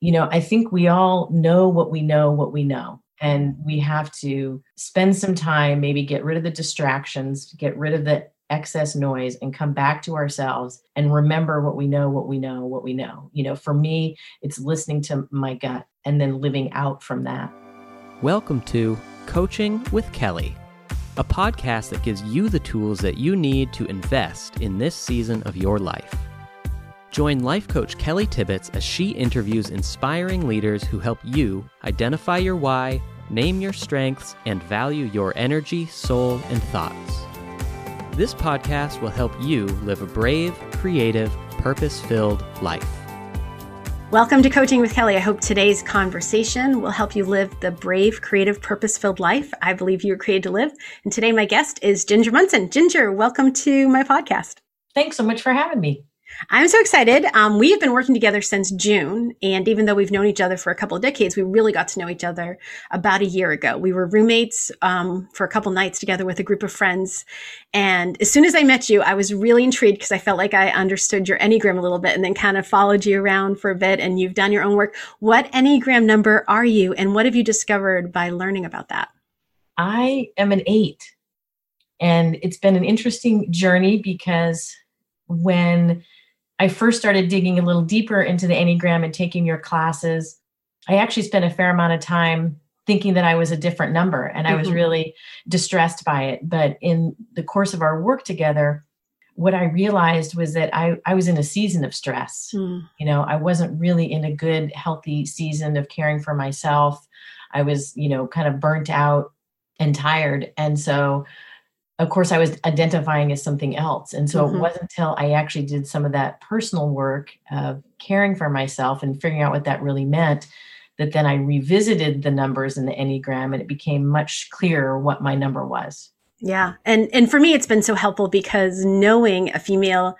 you know, I think we all know what we know, what we know. And we have to spend some time, maybe get rid of the distractions, get rid of the excess noise and come back to ourselves and remember what we know, what we know, what we know. You know, for me, it's listening to my gut and then living out from that. Welcome to Coaching with Kelly, a podcast that gives you the tools that you need to invest in this season of your life. Join life coach Kelly Tibbetts as she interviews inspiring leaders who help you identify your why, name your strengths, and value your energy, soul, and thoughts. This podcast will help you live a brave, creative, purpose filled life. Welcome to Coaching with Kelly. I hope today's conversation will help you live the brave, creative, purpose filled life I believe you were created to live. And today, my guest is Ginger Munson. Ginger, welcome to my podcast. Thanks so much for having me. I'm so excited. Um, we have been working together since June. And even though we've known each other for a couple of decades, we really got to know each other about a year ago. We were roommates um, for a couple nights together with a group of friends. And as soon as I met you, I was really intrigued because I felt like I understood your Enneagram a little bit and then kind of followed you around for a bit. And you've done your own work. What Enneagram number are you? And what have you discovered by learning about that? I am an eight. And it's been an interesting journey because when I first started digging a little deeper into the Enneagram and taking your classes, I actually spent a fair amount of time thinking that I was a different number and I was mm-hmm. really distressed by it. But in the course of our work together, what I realized was that I, I was in a season of stress. Mm. You know, I wasn't really in a good, healthy season of caring for myself. I was, you know, kind of burnt out and tired. And so of course, I was identifying as something else. And so mm-hmm. it wasn't until I actually did some of that personal work of caring for myself and figuring out what that really meant that then I revisited the numbers in the Enneagram and it became much clearer what my number was. Yeah. And and for me it's been so helpful because knowing a female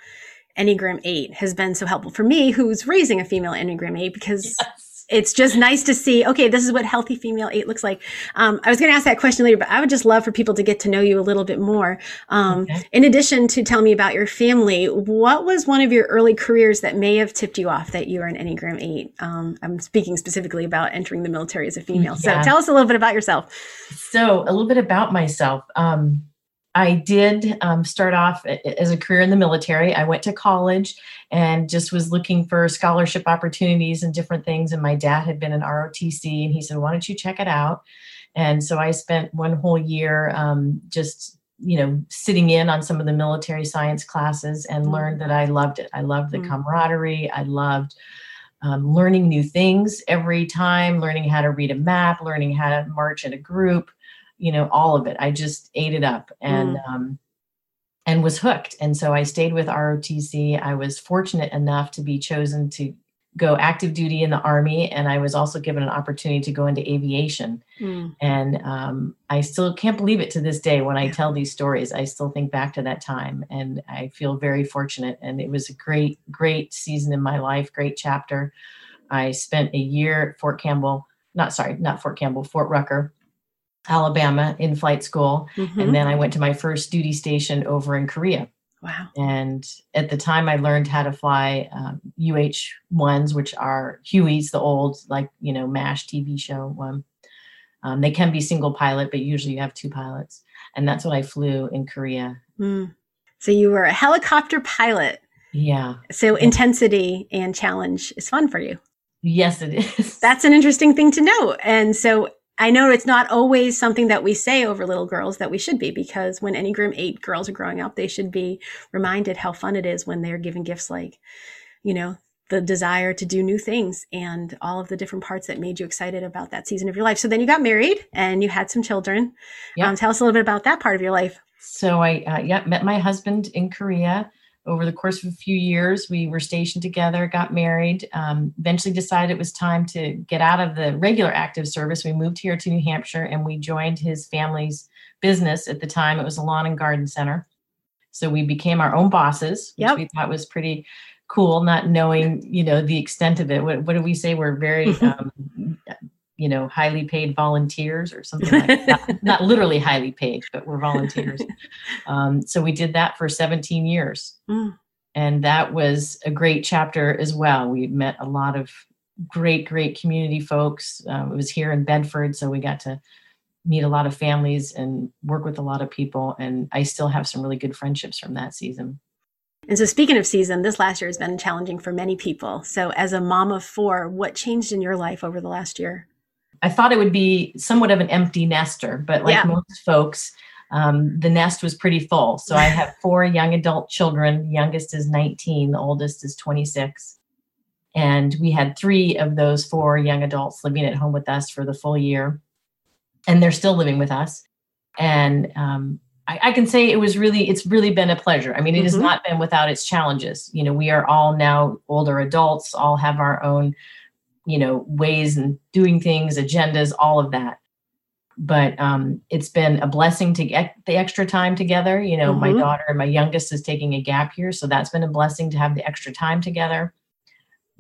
Enneagram 8 has been so helpful for me who's raising a female Enneagram 8 because yes it's just nice to see, okay, this is what healthy female eight looks like. Um, I was going to ask that question later, but I would just love for people to get to know you a little bit more. Um, okay. in addition to tell me about your family, what was one of your early careers that may have tipped you off that you are an Enneagram eight? Um, I'm speaking specifically about entering the military as a female. Yeah. So tell us a little bit about yourself. So a little bit about myself. Um, I did um, start off as a career in the military. I went to college and just was looking for scholarship opportunities and different things. And my dad had been in ROTC, and he said, "Why don't you check it out?" And so I spent one whole year um, just you know sitting in on some of the military science classes and mm-hmm. learned that I loved it. I loved the mm-hmm. camaraderie. I loved um, learning new things every time, learning how to read a map, learning how to march in a group you know all of it. I just ate it up and mm. um and was hooked. And so i stayed with rotc i was fortunate enough to be chosen to go active duty in the army and i was also given an opportunity to go into aviation. Mm. and um, i still can't believe it to this day when i tell these stories. I still think back to that time and i feel very fortunate. And it was a great great season in my life great chapter. I spent a year at fort campbell not sorry not fort campbell fort rucker Alabama in flight school. Mm-hmm. And then I went to my first duty station over in Korea. Wow. And at the time, I learned how to fly um, UH ones, which are Hueys, the old, like, you know, MASH TV show one. Um, they can be single pilot, but usually you have two pilots. And that's what I flew in Korea. Mm. So you were a helicopter pilot. Yeah. So intensity and challenge is fun for you. Yes, it is. That's an interesting thing to know. And so I know it's not always something that we say over little girls that we should be because when Enneagram 8 girls are growing up, they should be reminded how fun it is when they're given gifts like, you know, the desire to do new things and all of the different parts that made you excited about that season of your life. So then you got married and you had some children. Yeah. Um, tell us a little bit about that part of your life. So I, uh, yeah, met my husband in Korea over the course of a few years, we were stationed together, got married, um, eventually decided it was time to get out of the regular active service. We moved here to New Hampshire and we joined his family's business. At the time, it was a lawn and garden center. So we became our own bosses, which yep. we thought was pretty cool, not knowing, you know, the extent of it. What, what do we say? We're very um, you know, highly paid volunteers or something like that. Not literally highly paid, but we're volunteers. Um, so we did that for 17 years. Mm. And that was a great chapter as well. We met a lot of great, great community folks. Um, it was here in Bedford, so we got to meet a lot of families and work with a lot of people. And I still have some really good friendships from that season. And so, speaking of season, this last year has been challenging for many people. So, as a mom of four, what changed in your life over the last year? I thought it would be somewhat of an empty nester, but like yeah. most folks, um, the nest was pretty full. So I have four young adult children. The youngest is 19, the oldest is 26. And we had three of those four young adults living at home with us for the full year. And they're still living with us. And um, I, I, can say it was really, it's really been a pleasure. I mean, it mm-hmm. has not been without its challenges. You know, we are all now older adults, all have our own, you know, ways and doing things, agendas, all of that but um, it's been a blessing to get the extra time together. You know, mm-hmm. my daughter and my youngest is taking a gap year, so that's been a blessing to have the extra time together.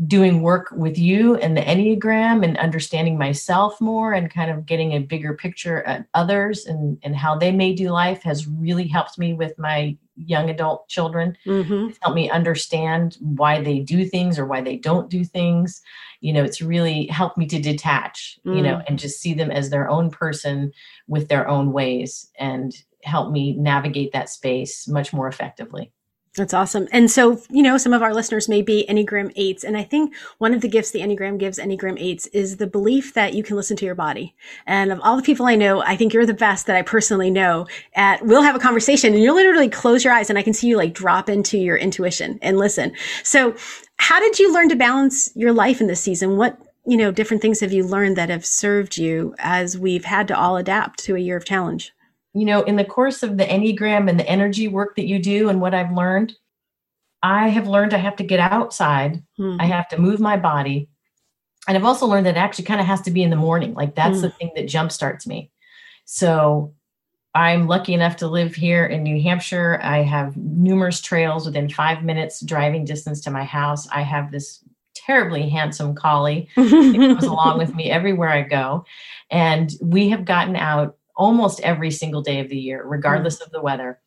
Doing work with you and the Enneagram and understanding myself more and kind of getting a bigger picture at others and, and how they may do life has really helped me with my young adult children. Mm-hmm. It's helped me understand why they do things or why they don't do things you know it's really helped me to detach mm. you know mm. and just see them as their own person with their own ways and help me navigate that space much more effectively that's awesome. And so, you know, some of our listeners may be Enneagram 8s. And I think one of the gifts the Enneagram gives Enneagram 8s is the belief that you can listen to your body. And of all the people I know, I think you're the best that I personally know at we'll have a conversation and you'll literally close your eyes and I can see you like drop into your intuition and listen. So how did you learn to balance your life in this season? What, you know, different things have you learned that have served you as we've had to all adapt to a year of challenge? You know, in the course of the Enneagram and the energy work that you do and what I've learned, I have learned I have to get outside. Hmm. I have to move my body. And I've also learned that it actually kind of has to be in the morning. Like that's hmm. the thing that jumpstarts me. So I'm lucky enough to live here in New Hampshire. I have numerous trails within five minutes driving distance to my house. I have this terribly handsome collie that comes along with me everywhere I go. And we have gotten out almost every single day of the year, regardless mm. of the weather.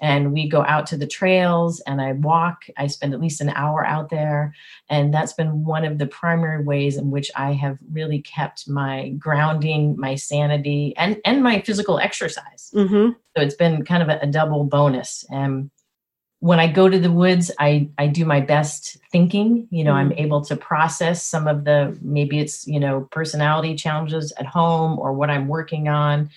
And we go out to the trails and I walk. I spend at least an hour out there. And that's been one of the primary ways in which I have really kept my grounding, my sanity, and, and my physical exercise. Mm-hmm. So it's been kind of a, a double bonus. And when I go to the woods, I, I do my best thinking. You know, mm. I'm able to process some of the maybe it's, you know, personality challenges at home or what I'm working on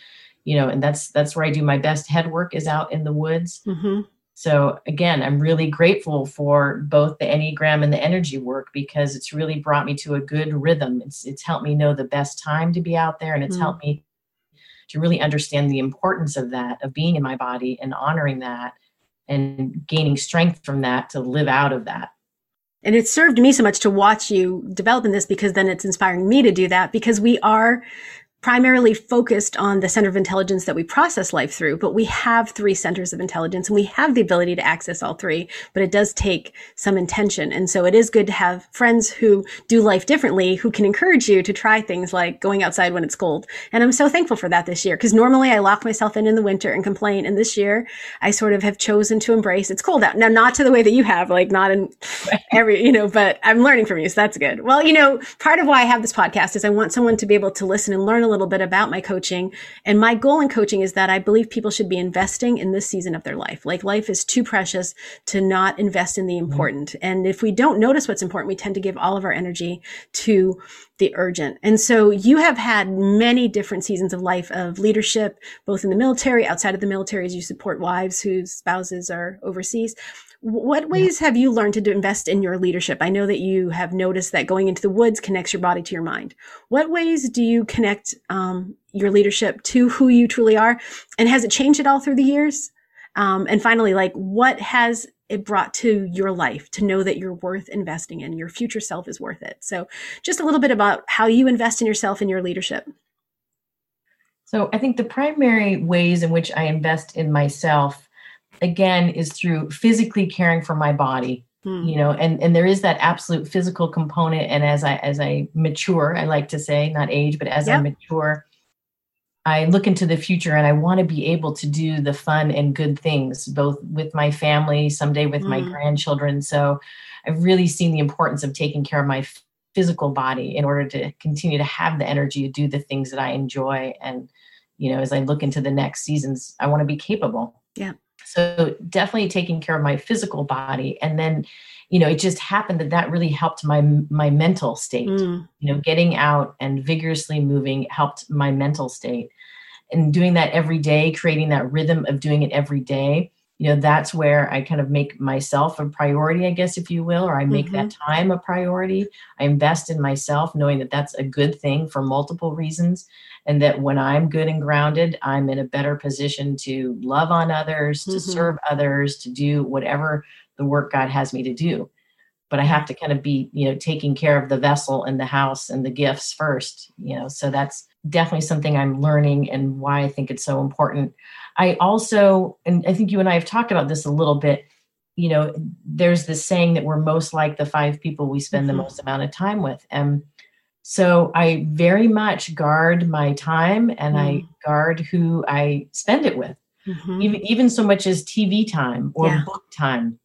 you know and that's that's where i do my best head work is out in the woods mm-hmm. so again i'm really grateful for both the enneagram and the energy work because it's really brought me to a good rhythm it's it's helped me know the best time to be out there and it's mm-hmm. helped me to really understand the importance of that of being in my body and honoring that and gaining strength from that to live out of that and it served me so much to watch you develop in this because then it's inspiring me to do that because we are primarily focused on the center of intelligence that we process life through, but we have three centers of intelligence and we have the ability to access all three, but it does take some intention. And so it is good to have friends who do life differently, who can encourage you to try things like going outside when it's cold. And I'm so thankful for that this year because normally I lock myself in in the winter and complain. And this year I sort of have chosen to embrace it's cold out. Now, not to the way that you have, like not in every, you know, but I'm learning from you. So that's good. Well, you know, part of why I have this podcast is I want someone to be able to listen and learn a little bit about my coaching. And my goal in coaching is that I believe people should be investing in this season of their life. Like life is too precious to not invest in the mm-hmm. important. Mm-hmm. And if we don't notice what's important, we tend to give all of our energy to the urgent. And so you have had many different seasons of life of leadership, both in the military, outside of the military, as you support wives whose spouses are overseas. What ways have you learned to invest in your leadership? I know that you have noticed that going into the woods connects your body to your mind. What ways do you connect um, your leadership to who you truly are? And has it changed at all through the years? Um, and finally, like what has it brought to your life to know that you're worth investing in? Your future self is worth it. So, just a little bit about how you invest in yourself and your leadership. So, I think the primary ways in which I invest in myself again is through physically caring for my body hmm. you know and and there is that absolute physical component and as i as i mature i like to say not age but as yep. i mature i look into the future and i want to be able to do the fun and good things both with my family someday with my hmm. grandchildren so i've really seen the importance of taking care of my physical body in order to continue to have the energy to do the things that I enjoy. And, you know, as I look into the next seasons, I want to be capable. Yeah. So definitely taking care of my physical body. And then, you know, it just happened that that really helped my my mental state. Mm. You know, getting out and vigorously moving helped my mental state. And doing that every day, creating that rhythm of doing it every day, you know, that's where I kind of make myself a priority, I guess, if you will, or I make mm-hmm. that time a priority. I invest in myself, knowing that that's a good thing for multiple reasons. And that when I'm good and grounded, I'm in a better position to love on others, mm-hmm. to serve others, to do whatever the work God has me to do. But I have to kind of be, you know, taking care of the vessel and the house and the gifts first, you know. So that's definitely something I'm learning and why I think it's so important. I also, and I think you and I have talked about this a little bit, you know, there's this saying that we're most like the five people we spend mm-hmm. the most amount of time with. And so I very much guard my time and mm. I guard who I spend it with. Mm-hmm. Even, even so much as TV time or yeah. book time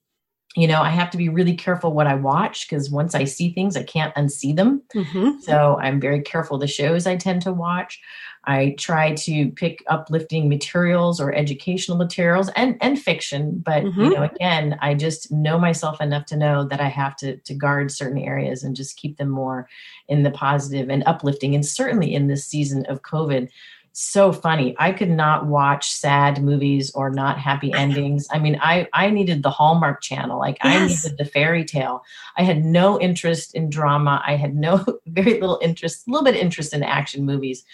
you know, I have to be really careful what I watch because once I see things, I can't unsee them. Mm-hmm. So I'm very careful the shows I tend to watch. I try to pick uplifting materials or educational materials and and fiction, but mm-hmm. you know, again, I just know myself enough to know that I have to to guard certain areas and just keep them more in the positive and uplifting. And certainly in this season of COVID, so funny. I could not watch sad movies or not happy endings. I mean, I I needed the Hallmark channel. Like yes. I needed the fairy tale. I had no interest in drama. I had no very little interest, a little bit interest in action movies.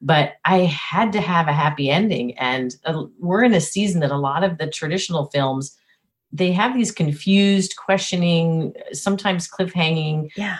But I had to have a happy ending and uh, we're in a season that a lot of the traditional films they have these confused, questioning, sometimes cliffhanging. Yeah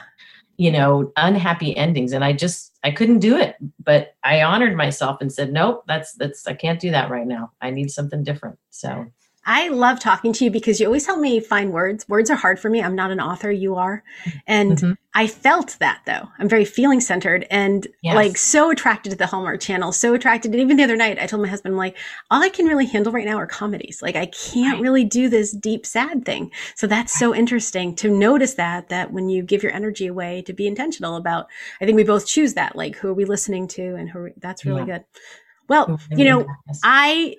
you know unhappy endings and i just i couldn't do it but i honored myself and said nope that's that's i can't do that right now. I need something different. So I love talking to you because you always help me find words. Words are hard for me. I'm not an author. You are. And mm-hmm. I felt that though. I'm very feeling centered and yes. like so attracted to the Hallmark channel, so attracted. And even the other night, I told my husband, I'm like, all I can really handle right now are comedies. Like I can't right. really do this deep, sad thing. So that's right. so interesting to notice that, that when you give your energy away to be intentional about, I think we both choose that, like who are we listening to and who, that's really yeah. good. Well, you know, I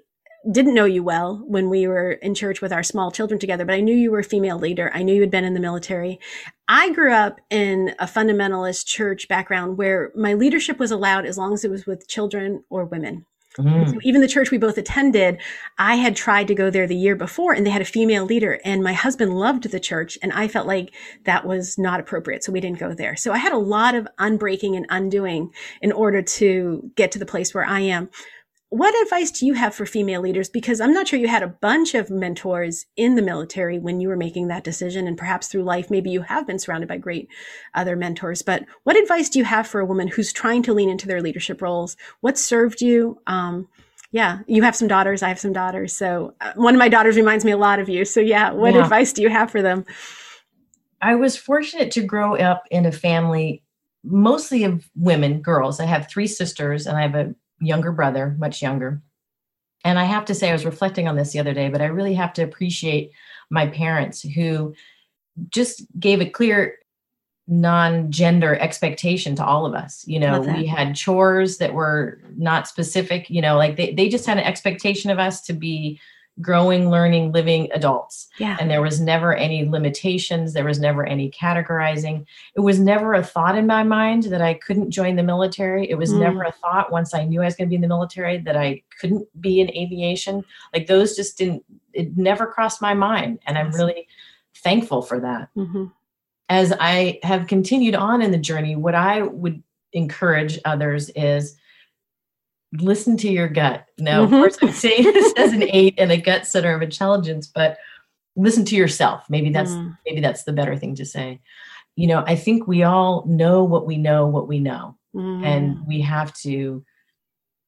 didn't know you well when we were in church with our small children together, but I knew you were a female leader. I knew you had been in the military. I grew up in a fundamentalist church background where my leadership was allowed as long as it was with children or women. Mm. So even the church we both attended, I had tried to go there the year before and they had a female leader and my husband loved the church and I felt like that was not appropriate. So we didn't go there. So I had a lot of unbreaking and undoing in order to get to the place where I am what advice do you have for female leaders? Because I'm not sure you had a bunch of mentors in the military when you were making that decision, and perhaps through life, maybe you have been surrounded by great other mentors. But what advice do you have for a woman who's trying to lean into their leadership roles? What served you? Um, yeah, you have some daughters. I have some daughters. So uh, one of my daughters reminds me a lot of you. So yeah, what yeah. advice do you have for them? I was fortunate to grow up in a family mostly of women, girls. I have three sisters, and I have a younger brother, much younger. And I have to say, I was reflecting on this the other day, but I really have to appreciate my parents who just gave a clear non-gender expectation to all of us you know we had chores that were not specific you know like they, they just had an expectation of us to be growing, learning, living adults. Yeah. And there was never any limitations. There was never any categorizing. It was never a thought in my mind that I couldn't join the military. It was mm. never a thought once I knew I was going to be in the military that I couldn't be in aviation. Like those just didn't, it never crossed my mind. And I'm really thankful for that. Mm-hmm. As I have continued on in the journey, what I would encourage others is listen to your gut. Now, mm-hmm. of course, I'm saying this as an eight and a gut center of intelligence, but listen to yourself. Maybe that's mm. maybe that's the better thing to say. You know, I think we all know what we know, what we know, mm. and we have to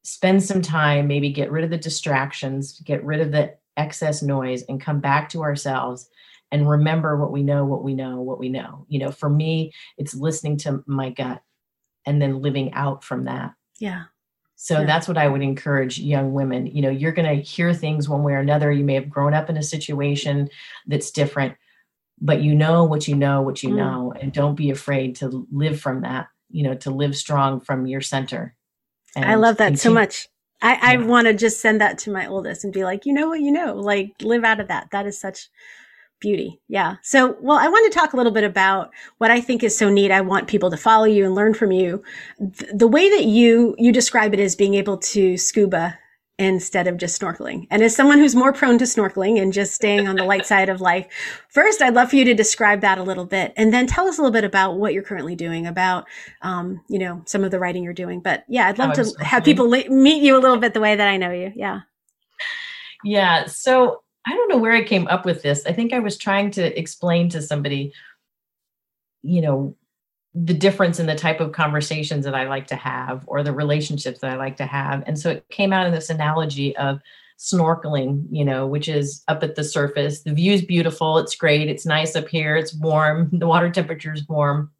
spend some time, maybe get rid of the distractions, get rid of the excess noise, and come back to ourselves and remember what we know, what we know, what we know. You know, for me, it's listening to my gut and then living out from that. Yeah. So yeah. that's what I would encourage young women. You know, you're going to hear things one way or another. You may have grown up in a situation that's different. but you know what you know what you mm. know and don't be afraid to live from that you know to live strong from your center i love that continue. so much i, I want to just send that to my oldest and be like you know what you know like live out of that that is such beauty yeah so well i want to talk a little bit about what i think is so neat i want people to follow you and learn from you the way that you you describe it as being able to scuba instead of just snorkeling. And as someone who's more prone to snorkeling and just staying on the light side of life, first, I'd love for you to describe that a little bit and then tell us a little bit about what you're currently doing about, um, you know, some of the writing you're doing. But yeah, I'd love oh, to have people meet you a little bit the way that I know you. Yeah. Yeah. So I don't know where I came up with this. I think I was trying to explain to somebody, you know, the difference in the type of conversations that I like to have or the relationships that I like to have. And so it came out in this analogy of snorkeling, you know, which is up at the surface. The view is beautiful. It's great. It's nice up here. It's warm. The water temperature is warm,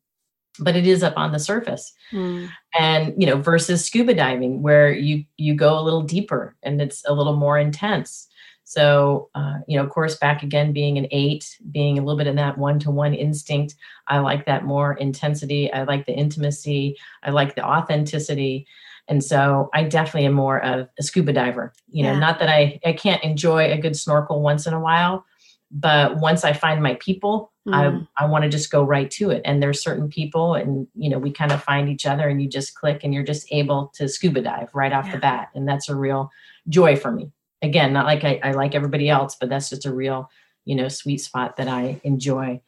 but it is up on the surface. Mm. And, you know, versus scuba diving where you you go a little deeper and it's a little more intense. So, uh, you know, of course, back again, being an eight, being a little bit in that one to one instinct, I like that more intensity. I like the intimacy. I like the authenticity. And so I definitely am more of a scuba diver. You know, yeah. not that I, I can't enjoy a good snorkel once in a while, but once I find my people, mm. I, I want to just go right to it. And there's certain people and, you know, we kind of find each other and you just click and you're just able to scuba dive right off yeah. the bat. And that's a real joy for me again, not like I, I like everybody else, but that's just a real, you know, sweet spot that I enjoy.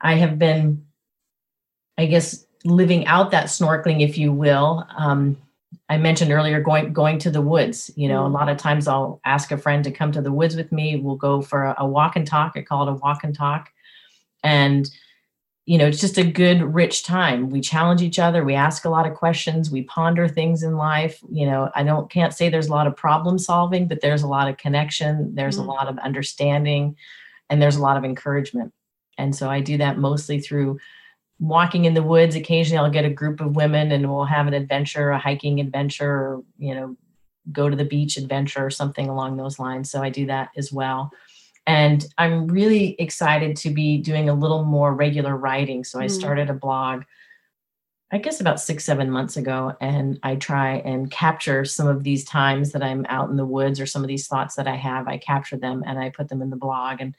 I have been, I guess, living out that snorkeling, if you will. Um, I mentioned earlier going going to the woods. You know, mm. a lot of times I'll ask a friend to come to the woods with me. We'll go for a, a walk and talk. I call it a walk and talk, and you know, it's just a good, rich time. We challenge each other. We ask a lot of questions. We ponder things in life. You know, I don't can't say there's a lot of problem solving, but there's a lot of connection. There's mm. a lot of understanding, and there's a lot of encouragement. And so I do that mostly through walking in the woods. Occasionally, I'll get a group of women, and we'll have an adventure, a hiking adventure, or you know, go to the beach adventure or something along those lines. So I do that as well and i'm really excited to be doing a little more regular writing. So i mm. started a blog i guess about six seven months ago and i try and capture some of these times that i'm out in the woods or some of these thoughts that i have. I capture them and i put them in the blog. And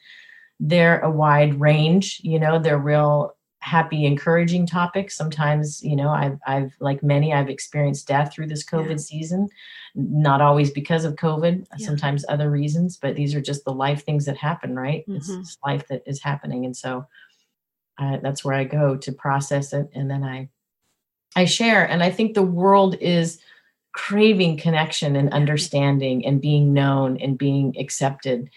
they're a wide range you know they're real happy encouraging topics sometimes you know i've i've like many i've experienced death through this covid yeah. season not always because of covid yeah. sometimes other reasons but these are just the life things that happen right? Mm-hmm. it's, it's, life that is happening. And so uh, that's where i go to process it and then i i share. And i think the world is craving connection and understanding and being known and being accepted.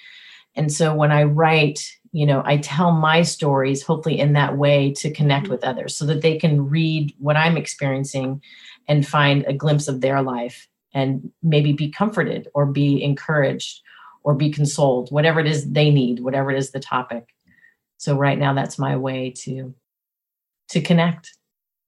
And so when i write you know i tell my stories hopefully in that way to connect mm-hmm. with others so that they can read what i'm experiencing and find a glimpse of their life and maybe be comforted or be encouraged or be consoled whatever it is they need whatever it is the topic. So right now that's my way to to connect.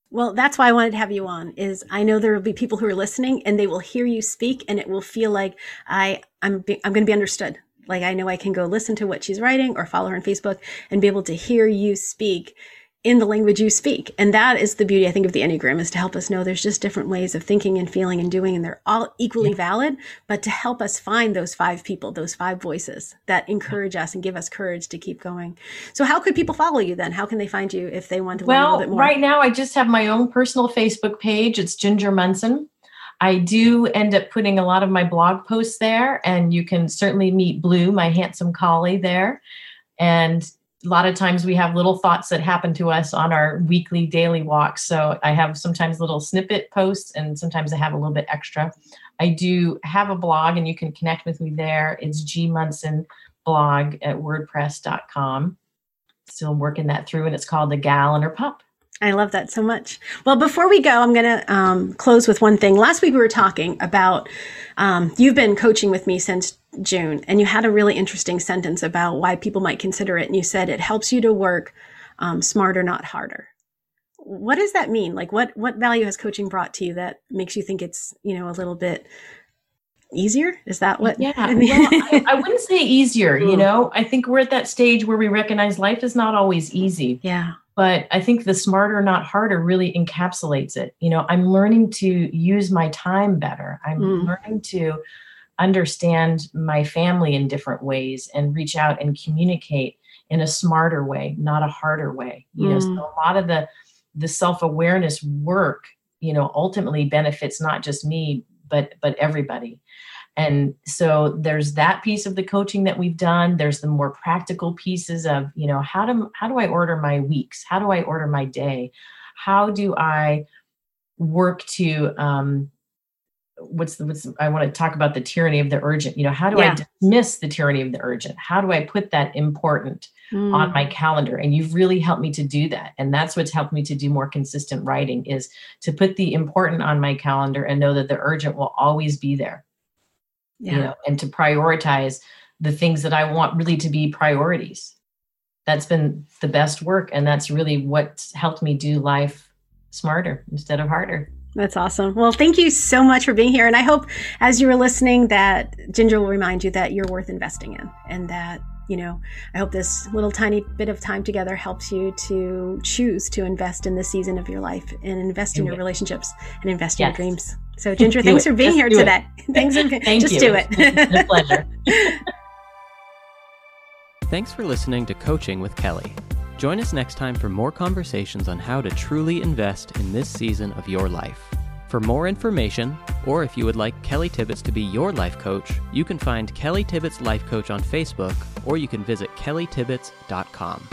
Well that's why i wanted to have you on is i know there will be people who are listening and they will hear you speak and it will feel like i i'm i'm going to be understood like I know I can go listen to what she's writing or follow her on Facebook and be able to hear you speak in the language you speak. And that is the beauty, I think, of the Enneagram is to help us know there's just different ways of thinking and feeling and doing, and they're all equally yeah. valid, but to help us find those five people, those five voices that encourage us and give us courage to keep going. So how could people follow you then? How can they find you if they want to well, learn a little bit more? Right now I just have my own personal Facebook page. It's Ginger Munson. I do end up putting a lot of my blog posts there, and you can certainly meet Blue, my handsome collie, there. And a lot of times we have little thoughts that happen to us on our weekly, daily walks. So I have sometimes little snippet posts, and sometimes I have a little bit extra. I do have a blog, and you can connect with me there. It's G Munson blog at wordpress.com. Still working that through, and it's called The Gal and Her Pup. I love that so much. Well, before we go, I'm going to um, close with one thing. Last week we were talking about um, you've been coaching with me since June, and you had a really interesting sentence about why people might consider it. And you said it helps you to work um, smarter, not harder. What does that mean? Like, what what value has coaching brought to you that makes you think it's you know a little bit easier? Is that what? Yeah. well, I, I, wouldn't say easier. You know, I think we're at that stage where we recognize life is not always easy. Yeah. But I think the smarter, not harder really encapsulates it. You know, I'm learning to use my time better. I'm mm. learning to understand my family in different ways and reach out and communicate in a smarter way, not a harder way. You mm. know, so mm. a lot of the the self-awareness work, you know, ultimately benefits not just me, but but everybody. And so there's that piece of the coaching that we've done. There's the more practical pieces of, you know, how do how do I order my weeks? How do I order my day? How do I work to um what's the what's I want to talk about the tyranny of the urgent. You know, how do yeah. I dismiss the tyranny of the urgent? How do I put that important mm. on my calendar? And you've really helped me to do that. And that's what's helped me to do more consistent writing is to put the important on my calendar and know that the urgent will always be there. Yeah. You know, and to prioritize the things that I want really to be priorities. That's been the best work. And that's really what's helped me do life smarter instead of harder. That's awesome. Well, thank you so much for being here. And I hope as you were listening that Ginger will remind you that you're worth investing in and that, you know, I hope this little tiny bit of time together helps you to choose to invest in this season of your life and invest in your relationships and invest yes. in your dreams. So, Ginger, thanks it. for being just here today. It. Thanks. For, Thank just you. do it. it's pleasure. Thanks for listening to Coaching with Kelly. Join us next time for more conversations on how to truly invest in this season of your life. For more information, or if you would like Kelly Tibbetts to be your life coach, you can find Kelly Tibbetts Life Coach on Facebook, or you can visit kellytibbetts.com.